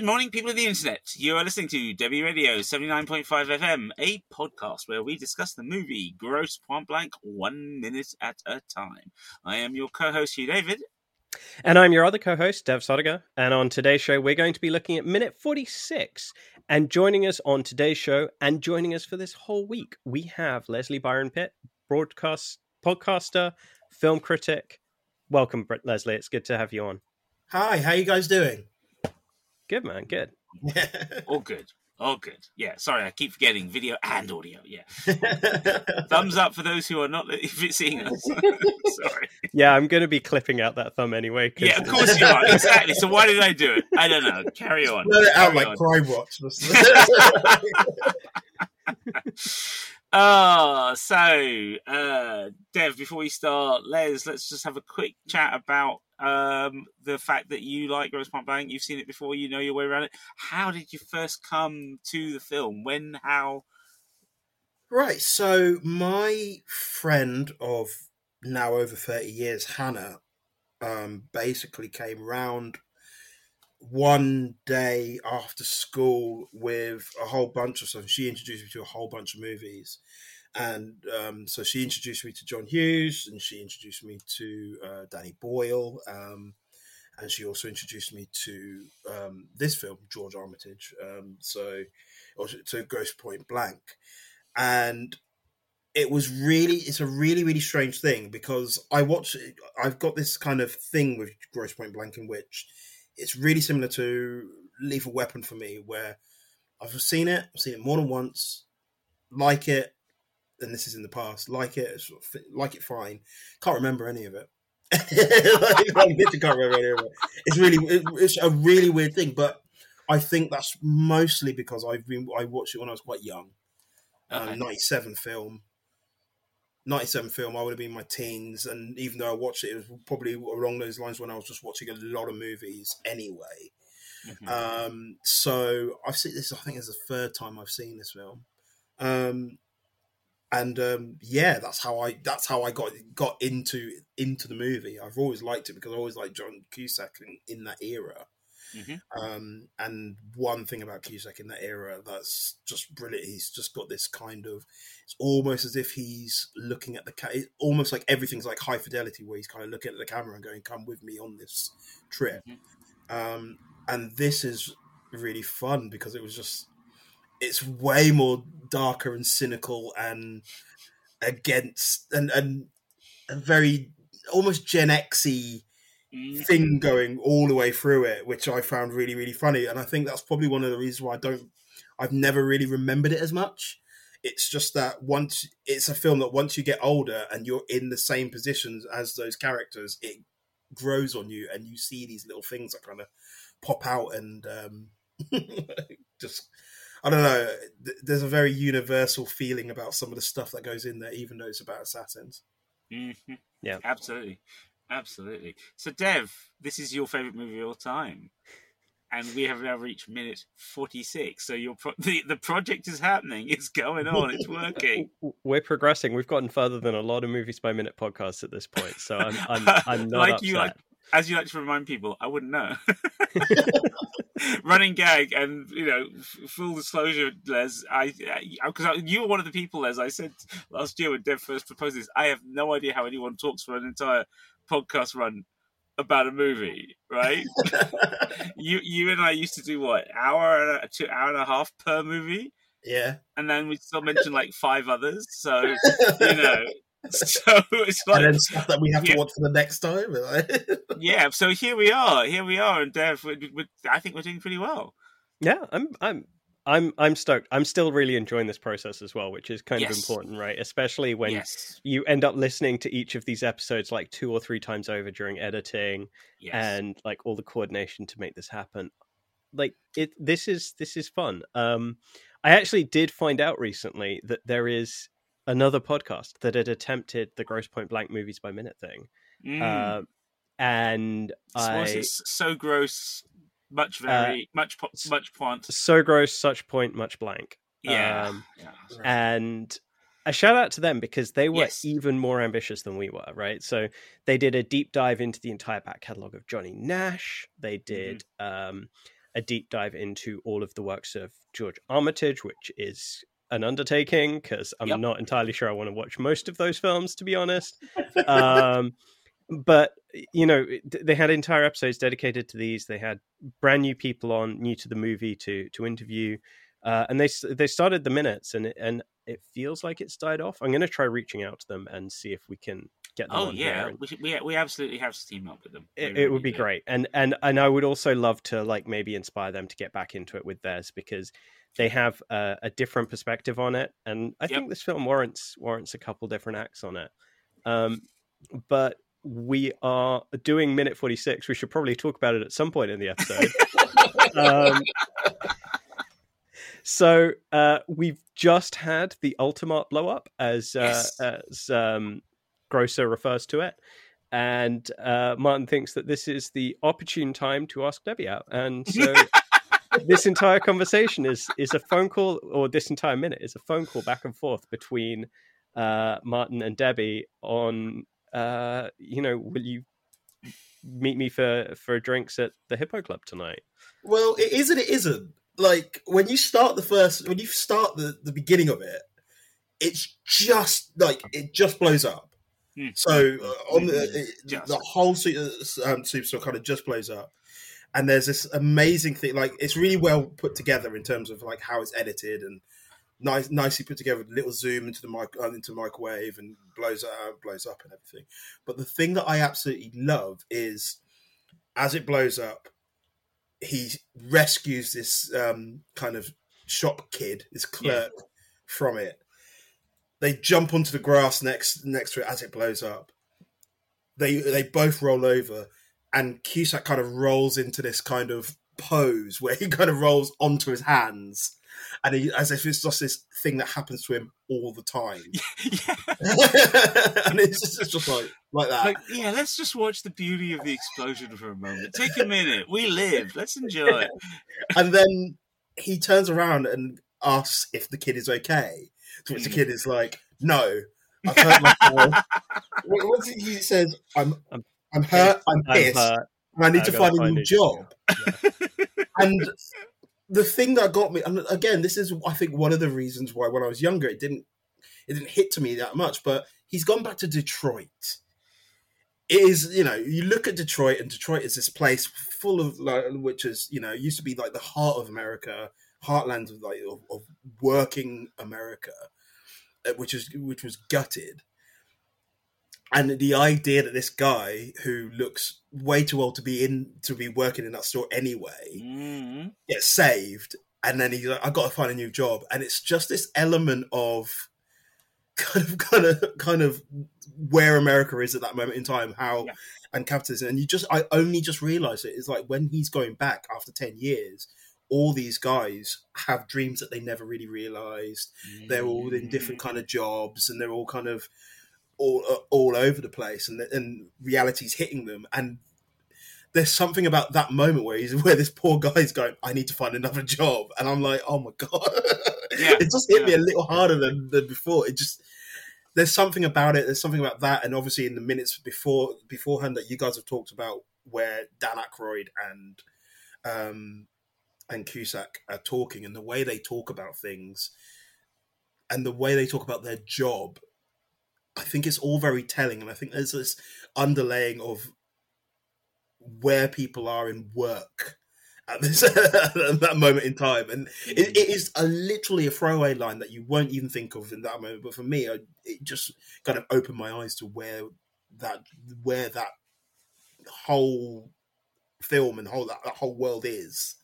Good morning, people of the internet. You are listening to Debi Radio 79.5 FM, a podcast where we discuss the movie Grosse Pointe Blank one minute at a time. I am your co host, Hugh David. And I'm your other co host, Dev Sodiga. And on today's show, we're going to be looking at minute 46. And joining us on today's show and joining us for this whole week, we have Leslie Byron Pitt, broadcast podcaster, film critic. Welcome, Leslie. It's good to have you on. Hi, how are you guys doing? Good man, good. All good. All good. Yeah, sorry, I keep forgetting video and audio. Yeah. Thumbs up for those who are not seeing us. sorry. Yeah, I'm going to be clipping out that thumb anyway. Cause... Yeah, of course you are. Exactly. So why did I do it? I don't know. Carry on. Let it out Carry like on. Crime Watch. Oh, so uh, Dev, before we start, Les, let's just have a quick chat about um, the fact that you like Grosse Pointe Blank. You've seen it before, you know your way around it. How did you first come to the film? When? How? right, so my friend of now over 30 years, Hannah, um, basically came round one day after school with a whole bunch of stuff. She introduced me to a whole bunch of movies. And um, so she introduced me to John Hughes and she introduced me to uh, Danny Boyle. Um, and she also introduced me to um, this film, George Armitage. Um, so, or to Grosse Pointe Blank. And it was really, it's a really, really strange thing because I watch, I've got this kind of thing with Grosse Pointe Blank in which it's really similar to Lethal Weapon for me, where I've seen it, I've seen it more than once, like it, and this is in the past, like it, sort of, like it fine, can't remember any of it. Literally can't remember any of it. It's really, it, it's a really weird thing, but I think that's mostly because I've been, I watched it when I was quite young, Okay. um, '97 film. 97 film, I would have been in my teens, and even though I watched it, it was probably along those lines when I was just watching a lot of movies anyway. Mhm. Um, so I've seen this. I think it's the third time I've seen this film, um, and um, yeah, that's how I that's how I got got into into the movie. I've always liked it because I always liked John Cusack in, in that era. Mhm. Um, and one thing about Cusack in that era that's just brilliant. He's just got this kind of. It's almost as if he's looking at the. Ca- it, almost like everything's like high fidelity, where he's kind of looking at the camera and going, "Come with me on this trip." Um, and this is really fun because it was just. It's way more darker and cynical and against and and a very almost Gen Xy Mm. thing going all the way through it, which I found really, really funny. And I think that's probably one of the reasons why I don't, I've never really remembered it as much. It's just that once it's a film that once you get older and you're in the same positions as those characters, it grows on you and you see these little things that kind of pop out and um, just, I don't know. th- There's a very universal feeling about some of the stuff that goes in there, even though it's about assassins. Mhm. Yeah. absolutely, absolutely. So, Dev, this is your favorite movie of all time, and we have now reached minute forty-six. So, your pro- the the project is happening. It's going on. It's working. We're progressing. We've gotten further than a lot of movies by minute podcasts at this point. So I'm, I'm, I'm not Like upset. you like- As you like to remind people, I wouldn't know. Running gag, and you know, f- full disclosure, Les. I because you were one of the people, as I said last year when Dev first proposed this. I have no idea how anyone talks for an entire podcast run about a movie, right? you you and I used to do what hour and a, two hour and a half per movie, yeah. and then we still mentioned like five others. So you know, so it's And like then stuff that we have Yeah. to watch for the next time. yeah. So here we are, here we are, and Dev, we, we, I think we're doing pretty well. Yeah, I'm I'm I'm I'm stoked. I'm still really enjoying this process as well, which is kind of important, right? Especially when yes, you end up listening to each of these episodes like two or three times over during editing yes, and like all the coordination to make this happen. Like it this is this is fun. Um I actually did find out recently that there is another podcast that had attempted the Grosse Pointe Blank movies by minute thing. Mm. Uh, and So I was so gross, much Uh, very much po- much point. so gross, such point, much blank. Yeah, Um, yeah. and a shout out to them because they were Yes. even more ambitious than we were right so they did a deep dive into the entire back catalog of johnny nash they did um a deep dive into all of the works of George Armitage, which is an undertaking because I'm Yep. not entirely sure I want to watch most of those films, to be honest. Um, but you know, they had entire episodes dedicated to these. They had brand new people on, new to the movie, to to interview, uh, and they they started the minutes, and it, and it feels like it's died off. I'm going to try reaching out to them and see if we can get them. Oh yeah, we, should- we we absolutely have to team up with them. It, it would be do. great and and and i would also love to like maybe inspire them to get back into it with theirs because they have a, a different perspective on it and i Yep. think this film warrants warrants a couple different acts on it. Um but we are doing minute 46 we should probably talk about it at some point in the episode. Um, so uh, we've just had the Ultimart blow up, as uh, Yes. as um, Grocer refers to it, and uh, Martin thinks that this is the opportune time to ask Debbie out, and so this entire conversation is is a phone call, or this entire minute is a phone call back and forth between uh, Martin and Debbie on, uh, you know, will you meet me for for drinks at the Hippo Club tonight? Well, it is and it isn't. Like when you start the first, when you start the the beginning of it, it's just like it just blows up. Hmm. So uh, on the it, the whole su- uh, um, superstore kind of just blows up, and there's this amazing thing. Like it's really well put together in terms of like how it's edited and nice, nicely put together. with a Little zoom into the mic, uh, into the microwave and blows out, blows up and everything. But the thing that I absolutely love is as it blows up, he rescues this um, kind of shop kid, this clerk, from it. They jump onto the grass next next to it as it blows up. They they both roll over, and Cusack kind of rolls into this kind of pose where he kind of rolls onto his hands, and he, as if it's just this thing that happens to him all the time. yeah. and it's just, it's just like like that. Like, yeah, let's just watch the beauty of the explosion for a moment. Take a minute. We live. Let's enjoy it. and then he turns around and asks if the kid is okay. To which the Mm. kid is like, "No, I've hurt myself." what, what's it, he says? I'm, I'm- I'm hurt. I'm I'm pissed. hurt. and I need I to find a new job. and the thing that got me, and again, this is I think one of the reasons why when I was younger it didn't it didn't hit to me that much. But he's gone back to Detroit. It is, you know, you look at Detroit, and Detroit is this place full of like, which is, you know, used to be like the heart of America, heartland of like of, of working America, uh, which is which was gutted. And the idea that this guy who looks way too old to be in to be working in that store anyway Mm. gets saved, and then he's like, "I got to find a new job," and it's just this element of kind of kind of kind of where America is at that moment in time, how Yeah. and capitalism, and you just I only just realised it is like when he's going back after ten years. All these guys have dreams that they never really realised. They're all in different kind of jobs, and they're all kind of all uh, all over the place, and and reality's hitting them. And there's something about that moment where he's where this poor guy's going, I need to find another job, and I'm like, oh my god, Yeah, it just hit me a little harder than, than before. It just there's something about it. There's something about that, and obviously in the minutes before beforehand that you guys have talked about, where Dan Aykroyd and um and Cusack are talking, and the way they talk about things, and the way they talk about their job, I think it's all very telling, and I think there's this underlaying of where people are in work at this at that moment in time, and it, it is a literally a throwaway line that you won't even think of in that moment. But for me, I, it just kind of opened my eyes to where that where that whole film and whole that, that whole world is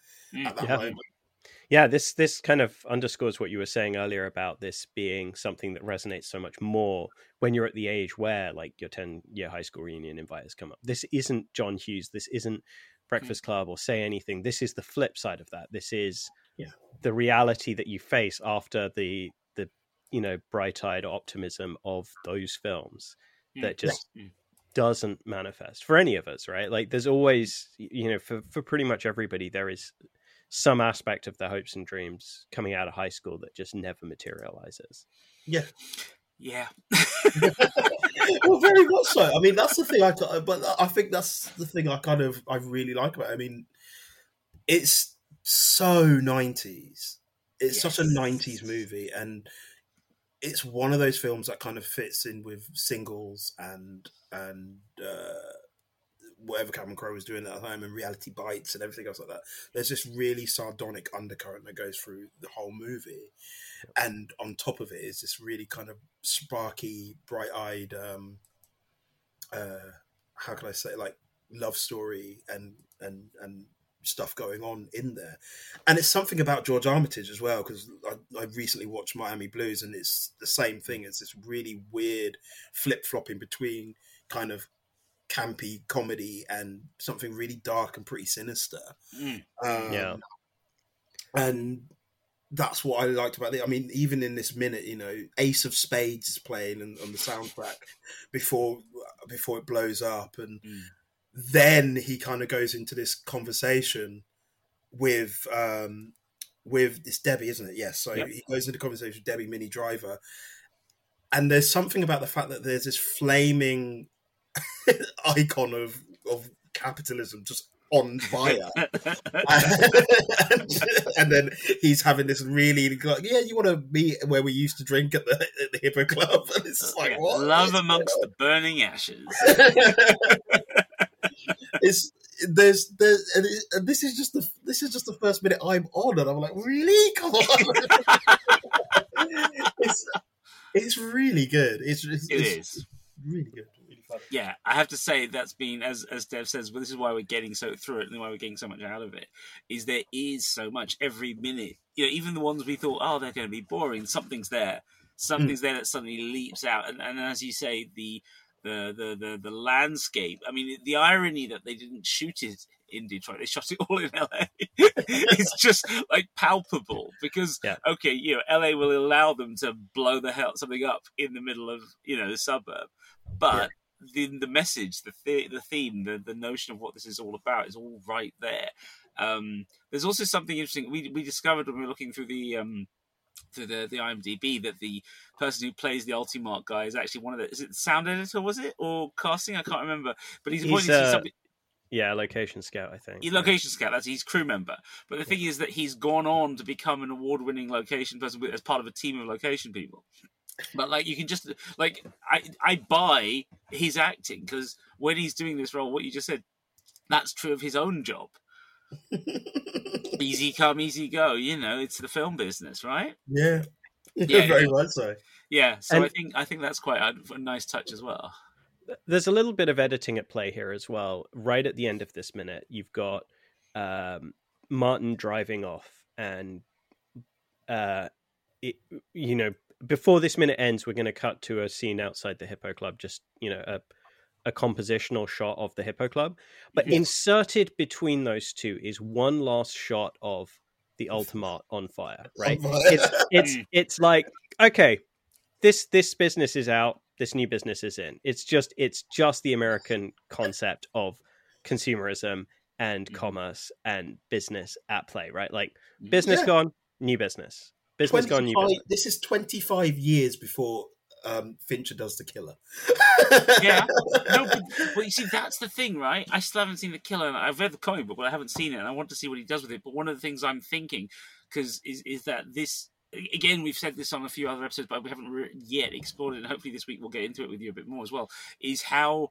at that Yeah. moment. Yeah, this this kind of underscores what you were saying earlier about this being something that resonates so much more when you're at the age where like your 10 year high school reunion invite has come up. This isn't John Hughes, this isn't Breakfast Club or say anything. This is the flip side of that. This is Yeah. the reality that you face after the the you know bright-eyed optimism of those films Mm. that just Mm. doesn't manifest for any of us, right? Like there's always, you know, for, for pretty much everybody, there is some aspect of their hopes and dreams coming out of high school that just never materializes. Yeah, Yeah. well, very much so. I mean, that's the thing. I ca- but I think that's the thing I kind of I really like about. It. I mean, it's so 90s. It's such a 90s movie, and it's one of those films that kind of fits in with singles and and uh, whatever Cameron Crowe was doing at time and reality bites and everything else like that. There's this really sardonic undercurrent that goes through the whole movie, and on top of it is this really kind of sparky, bright-eyed. Um, uh, how can I say like love story and and and stuff going on in there and it's something about george armitage as well because I, I recently watched miami blues and it's the same thing it's this really weird flip-flopping between kind of campy comedy and something really dark and pretty sinister Mm. um, Yeah. and that's what I liked about it. I mean, even in this minute, you know, Ace of Spades is playing on, on the soundtrack before before it blows up, and Mm. then he kind of goes into this conversation with um with it's Debbie, isn't it? Yes. So Yep. he goes into conversation with Debbie Minnie Driver, and there's something about the fact that there's this flaming icon of of capitalism just on fire and, and then he's having this really like, yeah, you want to meet where we used to drink at the, at the Hippo Club, and it's just like Yeah, what? Love amongst the burning ashes. it's there's there's and, it, and this is just the this is just the first minute I'm on, and I'm like, really? Come on! it's it's really good. It's, it's It it's is. really good. Really funny. Yeah, I have to say that's been as as Dev says. Well, this is why we're getting so through it, and why we're getting so much out of it. Is there is so much every minute. You know, even the ones we thought, oh, they're going to be boring. Something's there. Something's hmm. there that suddenly leaps out, and, and as you say, the the the the the landscape. I mean, the irony that they didn't shoot it in Detroit, they shot it all in LA. it's just like palpable because Yeah. okay, you know, LA will allow them to blow the hell something up in the middle of you know the suburb, but the the message, the the, the theme, the the notion of what this is all about is all right there. Um, there's also something interesting we we discovered when we were looking through the um through the the IMDb that the person who plays the Ultimart guy is actually one of the is it the sound editor was it or casting I can't remember but he's, He's, pointing to uh, something Yeah, location scout, I think. He's location scout. That's his crew member. But the thing is that he's gone on to become an award-winning location person as part of a team of location people. But like you can just like I I buy his acting because when he's doing this role, what you just said, that's true of his own job. Easy come, easy go. You know, it's the film business, right? Yeah, Yeah, very yeah. much so. Yeah. So I think I think that's quite a, a nice touch as well. There's a little bit of editing at play here as well. Right at the end of this minute, you've got um, Martin driving off, and uh, it, you know, before this minute ends, we're going to cut to a scene outside the Hippo Club. Just you know, a a compositional shot of the Hippo Club, but Mhm. inserted between those two is one last shot of the Ultimart on fire. Right? it's it's Mm. it's like okay this this business is out this new business is in it's just it's just the american concept of consumerism and Mhm. commerce and business at play right like Mhm. business Yeah. gone new business business gone new business This is 25 years before um, Fincher does the killer. Yeah. no, but, but you see, that's the thing, right? I still haven't seen the killer. and I've read the comic book, but I haven't seen it, and I want to see what he does with it. But one of the things I'm thinking, because is is that this again, we've said this on a few other episodes, but we haven't re- yet explored it. And hopefully, this week we'll get into it with you a bit more as well. Is how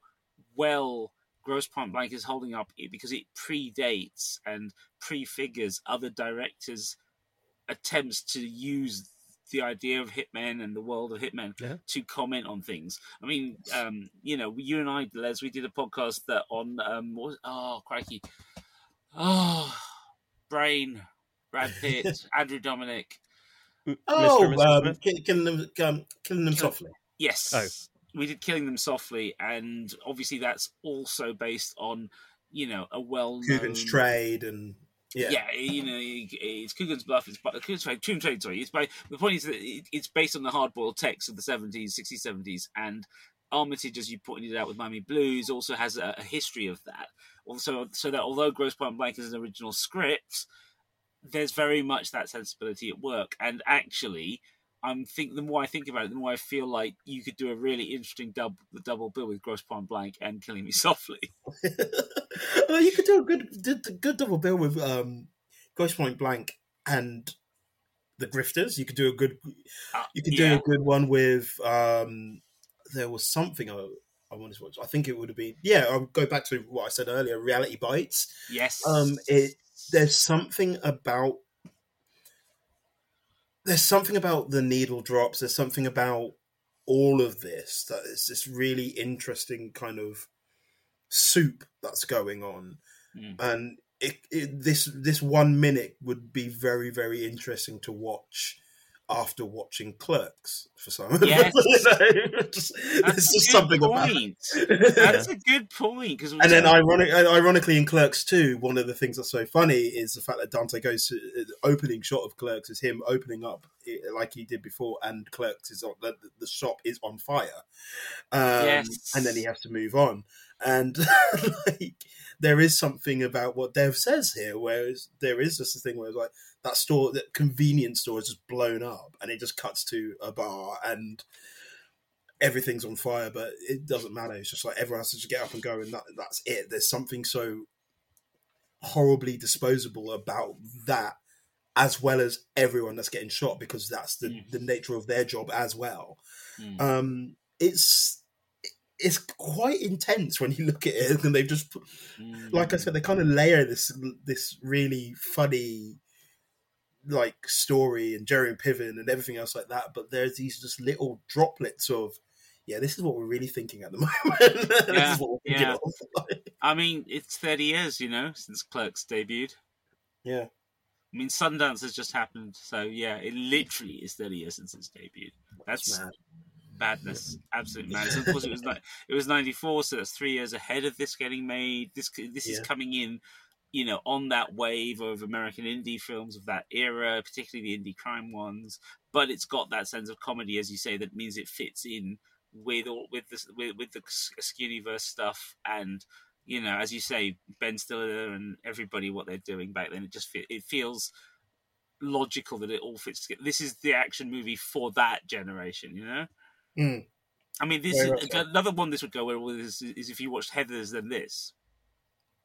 well Grosse Pointe Blank is holding up because it predates and prefigures other directors' attempts to use the idea of hitmen and the world of hitmen Yeah. to comment on things. I mean, um, you know, you and I, Les, we did a podcast that on um, what was, oh crikey, oh brain, Brad Pitt, Andrew Dominik, oh, Mr. and Mrs. um, killing them, um, killing them Kill- softly. yes, Oh. we did killing them softly, and obviously that's also based on you know a well Coogan's trade and yeah. yeah. you know, it's Coogan's Bluff. It's by Coogan's Trade, Tomb Trade. Sorry, it's by the point is that it's based on the hardboiled text of the seventies, sixties, seventies, and Armitage, as you pointed out with Miami Blues, also has a, a history of that. Also, so that although Grosse Pointe Blank is an original script, there's very much that sensibility at work. And actually, I'm think the more I think about it, the more I feel like you could do a really interesting double double bill with Grosse Pointe Blank and Killing Me Softly. well, you could do a good, good double bill with um, Ghost Point Blank and the Grifters. You could do a good. Uh, You could yeah. do a good one with. um There was something I, I wanted to watch. I think it would have been. Yeah, I'll go back to what I said earlier. Reality Bites. Yes. Um, it there's something about there's something about the needle drops. There's something about all of this that is this really interesting kind of soup that's going on, Mm. and it, it this this one minute would be very very interesting to watch after watching Clerks for some. Yes. you know, just, That's there's a just good something about. it. That's a good point because And then, ironic, ironically, in Clerks 2, one of the things that's so funny is the fact that Dante goes to the opening shot of Clerks is him opening up like he did before, and Clerks is on the, the shop is on fire, um, Yes. and then he has to move on. And like, there is something about what Dev says here, whereas there is just a thing where it's like that store, that convenience store is just blown up, and it just cuts to a bar and everything's on fire, but it doesn't matter. It's just like everyone has to just get up and go, and that, that's it. There's something so horribly disposable about that, as well as everyone that's getting shot, because that's the, Mm. the nature of their job as well. Mm. Um, it's it's quite intense when you look at it, and they've just, put- Mm. like I said, they kind of layer this this really funny like story and Jeremy Piven and everything else like that. But there's these just little droplets of, yeah, this is what we're really thinking at the moment. this Yeah, is what we're thinking yeah. I mean, it's 30 years, you know, since Clerks debuted. yeah, I mean, Sundance has just happened, so yeah, it literally is 30 years since its debuted. That's mad. Madness, absolute madness. Of course, it was like it was 94, so that's three years ahead of this getting made. This this is coming in, you know, on that wave of American indie films of that era, particularly the indie crime ones. But it's got that sense of comedy, as you say, that means it fits in with all with the with, with the Askewniverse stuff and. You know, as you say, Ben Stiller and everybody, what they're doing back then, it just fe- it feels logical that it all fits together. This is the action movie for that generation, you know. Mm. I mean, this Very is another one. This would go well with is, is if you watched Heathers than this.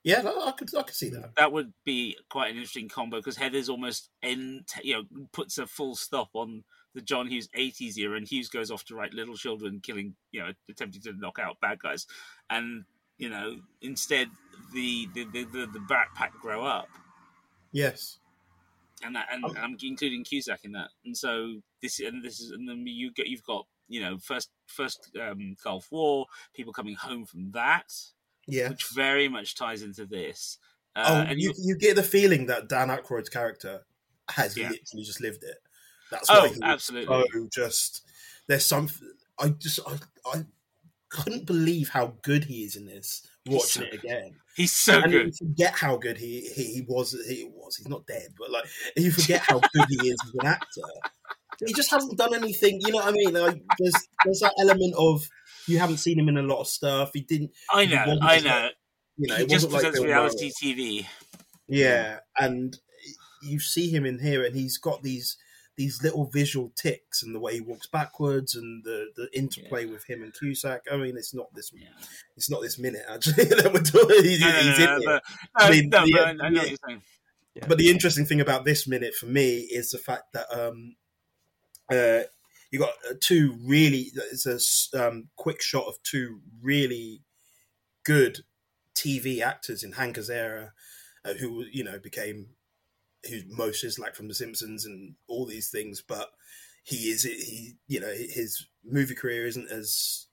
Yeah, I I could I could see that. That would be quite an interesting combo because Heathers almost end, you know, puts a full stop on the John Hughes '80s era, and Hughes goes off to write Little Children, killing, you know, attempting to knock out bad guys, and you know, instead the the the, the, the Brat Pack grow up, Yes, and that, and, Oh. and I'm including Cusack in that, and so this and this is and then you get you've got you know first first um, Gulf War, people coming home from that, yeah. which very much ties into this. Uh, oh, and you, you get the feeling that Dan Aykroyd's character has Yeah. literally just lived it. That's Oh, why he absolutely. so just there's some. I just I, I couldn't believe how good he is in this. Watching so it again, He's so and good. you forget how good he, he he was. He was. He's not dead, but like you forget how good he is as an actor. He just hasn't done anything. You know what I mean? Like there's there's that element of you haven't seen him in a lot of stuff. He didn't. I know, I know. like- You know, he just wasn't like reality Murray. TV. Yeah, and you see him in here, and he's got these these little visual ticks, and the way he walks backwards, and the the interplay with him and Cusack. I mean, it's not this Yeah. it's not this minute actually that we're doing. He's, No, no, he's no, in no, it. I mean, no, the- but I, I know the- what you're saying. But the interesting thing about this minute for me is the fact that um, uh, you got uh, two really. It's a um, quick shot of two really good TV actors in Hank Azaria, uh, who you know became who most is like from The Simpsons and all these things, but he is he you know his movie career isn't as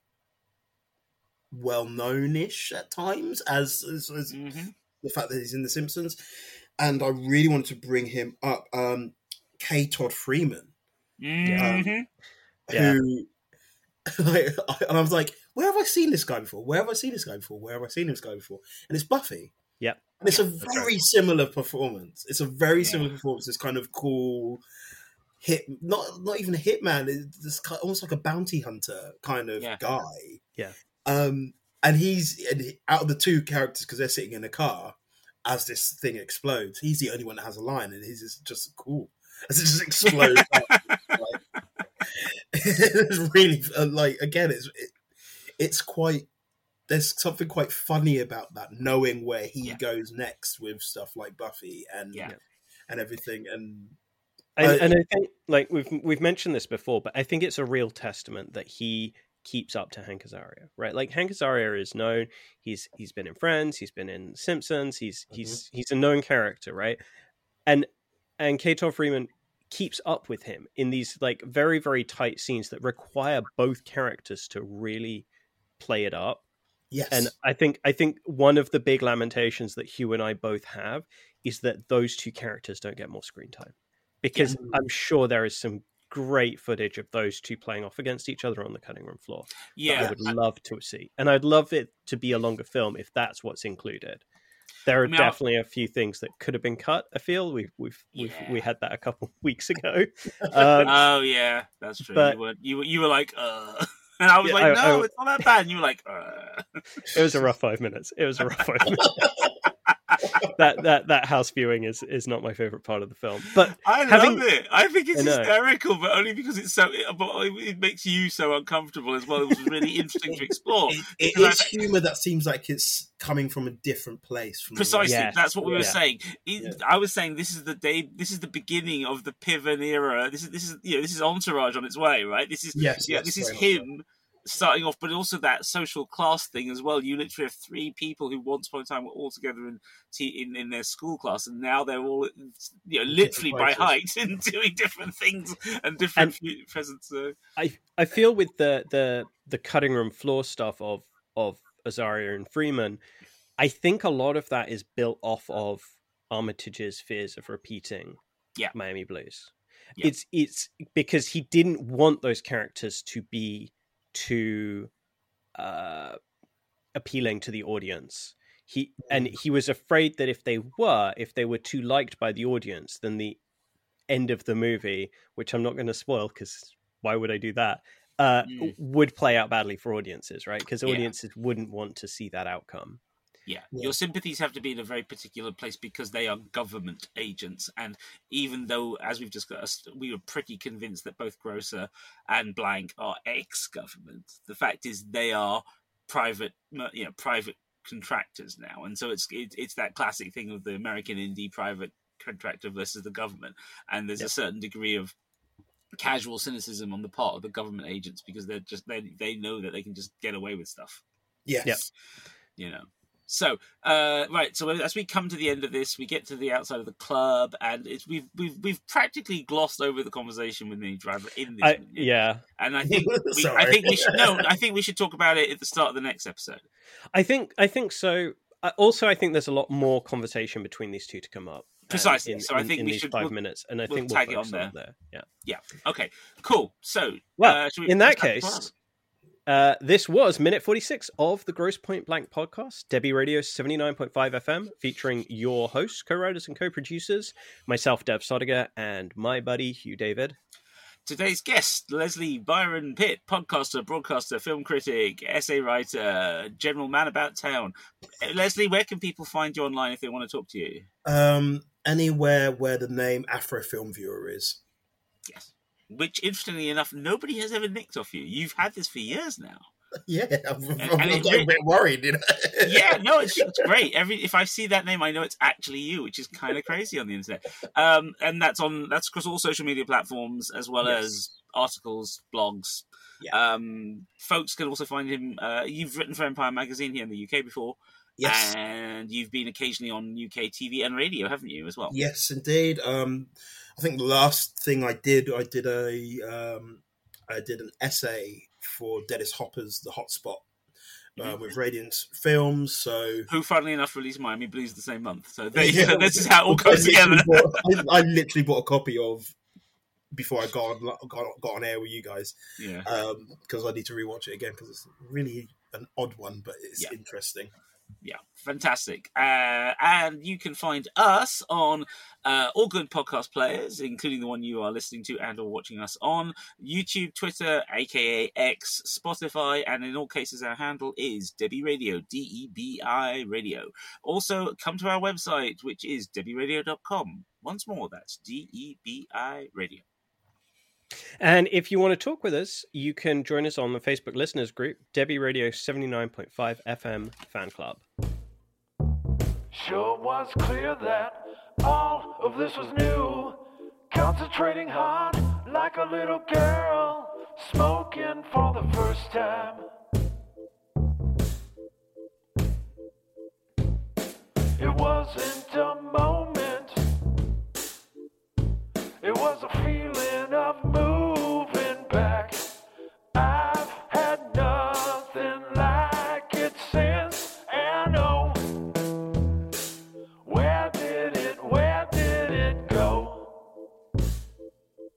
well known-ish at times as, as, as Mhm. the fact that he's in The Simpsons, and I really wanted to bring him up. Um, K. Todd Freeman, Mhm. Yeah. who, like, and I was like, where have I seen this guy before? Where have I seen this guy before? Where have I seen this guy before? And it's Buffy. Yep. And it's a That's very similar performance. It's a very Yeah. similar performance. This kind of cool hit, not not even a hitman. It's this kind, almost like a bounty hunter kind of Yeah. guy. Yeah. Um, and he's and he- out of the two characters because they're sitting in a car as this thing explodes. He's the only one that has a line, and he's just, just cool as it just explodes. out. Like, it's really uh, like again, it's it, it's quite. There's something quite funny about that, knowing where he Yeah. goes next with stuff like Buffy and Yeah. and everything. And And, Uh, and I think, like we've we've mentioned this before, but I think it's a real testament that he keeps up to Hank Azaria, right? Like Hank Azaria is known. He's he's been in Friends. He's been in Simpsons. He's Mhm. he's he's a known character, right? And and K. Todd Freeman keeps up with him in these like very very tight scenes that require both characters to really play it up yes, and I think I think one of the big lamentations that Hugh and I both have is that those two characters don't get more screen time because Yeah. I'm sure there is some great footage of those two playing off against each other on the cutting room floor. Yeah, I would love to see, and I'd love it to be a longer film if that's what's included. There are I mean, definitely a few things that could have been cut. I feel we've we've, we've we had that a couple weeks ago. Um, Oh yeah, that's true. but- you, were, you were you were like, uh, and I was Yeah, like, I- no, I- it's not that bad. And you were like, uh. it was a rough five minutes. It was a rough five minutes. That that that house viewing is is not my favorite part of the film, but I Having- love it. I think it's I hysterical, but only because it's so. It, but it makes you so uncomfortable as well. It was really interesting to explore. it, it because humor that seems like it's coming from a different place. From Precisely, Yes. that's what we were Yeah. saying. It- Yeah. I was saying this is the day. This is the beginning of the Piven era. This is this is you know this is Entourage on its way, right? This is Yes, yeah, yes, this is very much him starting off, but also that social class thing as well. You literally have three people who once upon a time were all together in in, in their school class, and now they're all you know literally by height and doing different things and different fu- presents. Uh, I I feel with the the the cutting room floor stuff of of Azaria and Freeman, I think a lot of that is built off of Armitage's fears of repeating Yeah. Miami Blues. Yeah. It's it's because he didn't want those characters to be too uh, appealing to the audience. He and he was afraid that if they were, if they were too liked by the audience, then the end of the movie, which I'm not going to spoil because why would I do that? Uh, Mm. would play out badly for audiences, right? Because Yeah. audiences wouldn't want to see that outcome. Yeah. Yeah. your sympathies have to be in a very particular place because they are government agents. And even though, as we've discussed, we were pretty convinced that both Grocer and Blank are ex-government, the fact is they are private, you know, private contractors now. And so it's it, it's that classic thing of the American indie private contractor versus the government. And there's Yeah. a certain degree of casual cynicism on the part of the government agents because they're just they they know that they can just get away with stuff Yes. Yep. you know so uh right so as we come to the end of this we get to the outside of the club and it's we've we've we've practically glossed over the conversation with the driver in this I, yeah, and i think we, i think we should no i think we should talk about it at the start of the next episode I think I think so. Uh, also, I think there's a lot more conversation between these two to come up. uh, Precisely. in- So I think in we these should- 5 we'll- minutes, and I we'll think we'll tag it focus on on there. Yeah. Yeah. Okay cool so Well, uh, we- in that let's start the case, club? Uh, this was minute 46 of the Grosse Pointe Blank podcast, Debi Radio 79.5 FM, featuring your hosts, co writers, and co producers, myself, Dev Sodiger, and my buddy, Hugh David. Today's guest, Leslie Byron Pitt, podcaster, broadcaster, film critic, essay writer, general man about town. Leslie, where can people find you online if they want to talk to you? Um, anywhere where the name Afro Film Viewer is. Yes. Which, interestingly enough, nobody has ever nicked off you. You've had this for years now. Yeah, I've, I've, And it got a bit worried. You know? Yeah, no, it's, it's great. Every if I see that name, I know it's actually you, which is kind of crazy on the internet. Um, and that's on that's across all social media platforms as well Yes. as articles, blogs. Yeah. Um, folks can also find him. Uh, you've written for Empire Magazine here in the UK before. Yes, And you've been occasionally on UK TV and radio, haven't you, as well? yes, indeed. Um, I think the last thing I did, I did a, um, I did an essay for Dennis Hopper's The Hotspot uh, Mhm. with Radiance Films. So Who, funnily enough, released Miami Blues the same month. So there you Yeah. This is how it all comes together. bought- I, I literally bought a copy of before I got on, got, got on air with you guys Yeah. because I need to rewatch it again because it's really an odd one, but it's Yeah. interesting. Yeah, fantastic. Uh, and you can find us on uh, all good podcast players, including the one you are listening to and or watching us on YouTube, Twitter, aka X, Spotify, and in all cases, our handle is Debi Radio, D E B I Radio. Also, come to our website, which is debiradio.com. Once more, that's D E B I Radio. And if you want to talk with us, you can join us on the Facebook listeners group, Debi Radio 79.5 FM Fan Club. Sure was clear that all of this was new. Concentrating hard like a little girl, smoking for the first time. It wasn't a moment, it was a feeling.